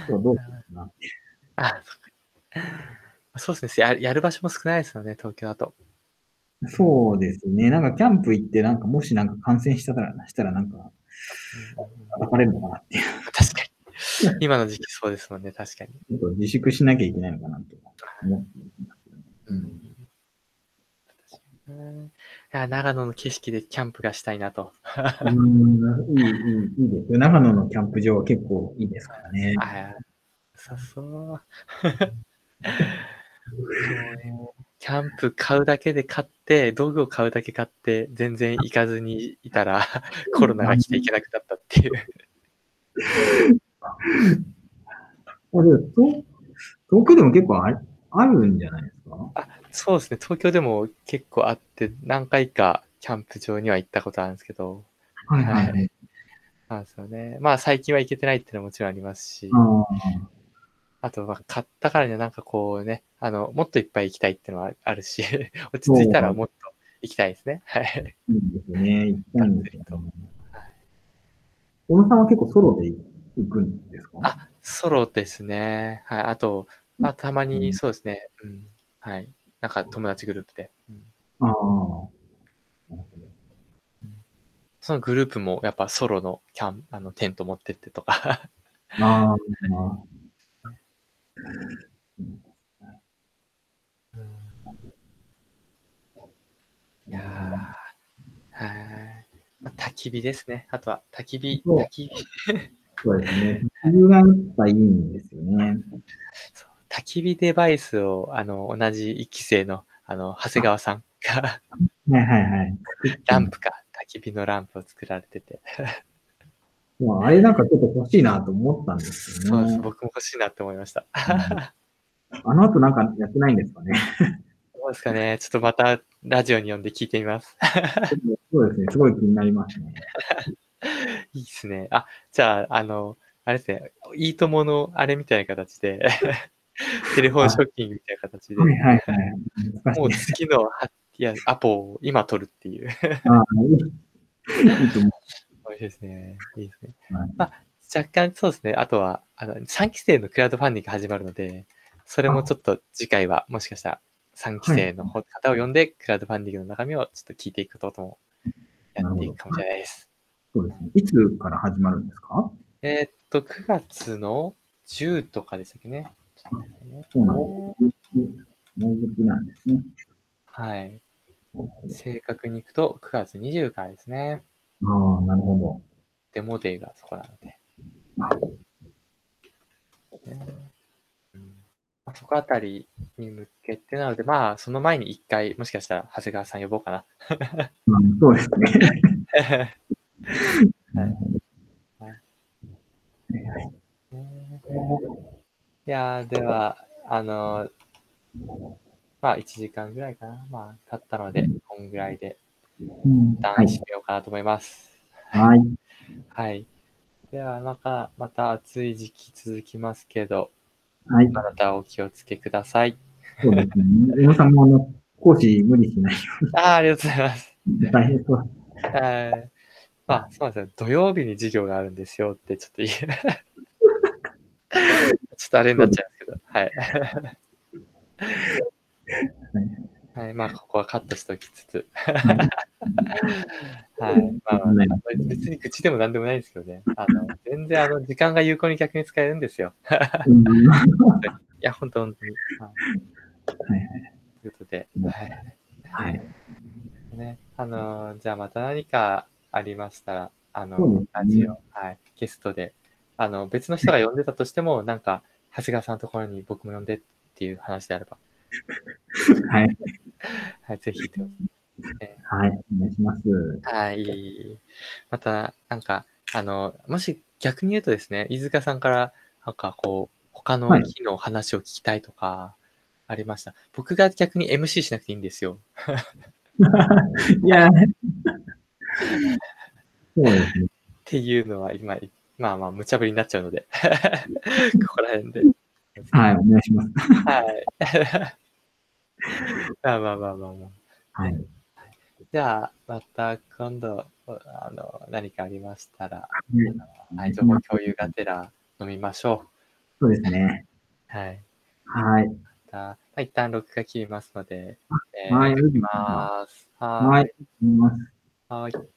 そうどうかな。あそっか。そうですねや。やる場所も少ないですよね、東京だと。そうですね。なんかキャンプ行って、なんかもしなんか感染したら、したらなんか叩かれるのかなっていう。確かに。今の時期そうですもんね、確かに。ちょっと自粛しなきゃいけないのかなと思ってますけどね。うんいや、長野の景色でキャンプがしたいなと。うん、いい、いい、いいですよ。長野のキャンプ場は結構いいですからね。ああ、さそう。キャンプ買うだけで買って、道具を買うだけ買って、全然行かずにいたら、コロナが来ていけなくなったっていう。あれ、東東京でも結構ありあるんじゃないですか？そうですね、東京でも結構あって、何回かキャンプ場には行ったことあるんですけど、はいはいはい。なんですよね。まあ最近は行けてないっていうのももちろんありますし、ああと、まあ買ったからにはなんかこうね、あの、もっといっぱい行きたいっていうのはあるし、落ち着いたらもっと行きたいですね。はい。あ、いいですね。行きたいんですけど。はい小野さんは結構ソロで行くんですか？あ、ソロですね。はい。あと、まあたまにそうですね。うん。はい。なんか友達グループで。うんああ。そのグループもやっぱソロのキャン、あの、テント持ってってとか。ああ。いやーはい。まあ焚き火ですね。あとは焚き火、そう焚き火、そうですね。理がやっぱいいんですよね。そう焚き火デバイスを、あの、同じ一期生の、あの、長谷川さんが、はいはいはい。ランプか、焚き火のランプを作られてて、まああれなんかちょっと欲しいなと思ったんですよそうです。ね。僕も欲しいなって思いました。あの後なんかやってないんですかね。どうですかね。ちょっとまたラジオに呼んで聞いてみます。そうですね。すごい気になりますね。いいですね。あ、じゃあ、あの、あれですね、いいとものあれみたいな形で、テレフォンショッキングみたいな形で、はいはいはい。もうね次のはいやアポを今取るっていう。ああいいと思美味しいですね。いいですね。はいまあ、若干そうですね。あとは、あの、3期生のクラウドファンディングが始まるので、それもちょっと次回は、もしかしたら3期生の方方を呼んで、クラウドファンディングの中身をちょっと聞いていくこともやっていくかもしれないです。う。そうですね。いつから始まるんですか？えーっと、9月の10とかでしたっけね。そうなんです。なんですね。はい。正確に行くと9月20からですね。ああ、なるほデモデーがそこなので。うんまあそこあたりに向けてなので、まあ、その前に一回、もしかしたら長谷川さん呼ぼうかな。うんそうですね。はいやー、では、あのーまあ、1時間ぐらいかな。まあ、経ったので、こんぐらいでうん一旦はい。締めようかなと思います。はい。はい。では、また、また暑い時期続きますけど、はい。またお気をつけください。そうですね。宇野さんも、あの、講師無理しないよ ああ、ありがとうございます。うに。大変そう。はい。まあ、そうなんですよ。土曜日に授業があるんですよって、ちょっと言え、ちょっとあれになっちゃうんですけど、はい。はい、まあ、ここはカットしておきつつ、はい。まあ、ね別に口でもなんでもないんですけどね。あの、全然、あの、時間が有効に逆に使えるんですよ。うんいや、本当本当に。はい。はいということで、うんはい。はい。ね、あのーじゃあまた何かありましたら、あの、ラジオ、はい、ゲストで、あの、別の人が呼んでたとしても、なんか、長谷川さんのところに僕も呼んでっていう話であれば、はい。はい、ぜひ、はい。お願いします。はい。また、なんか、あの、もし逆に言うとですね、飯塚さんから、なんかこう、他のはい機の話を聞きたいとか、ありました。僕が逆に MC しなくていいんですよ。いや、そうですね。っていうのは今、まあまあ、無茶ぶりになっちゃうので、ここら辺で。はい。お願いします。はい。まあまあまあまあまあ。はい。じゃあ、また今度、あの、何かありましたら、うんはい、情報共有がてら飲みましょそうですね。う。はい。はい。また、まあ、一旦録画切りますので、えはいー、いきます。ははい。いきます。い。はい。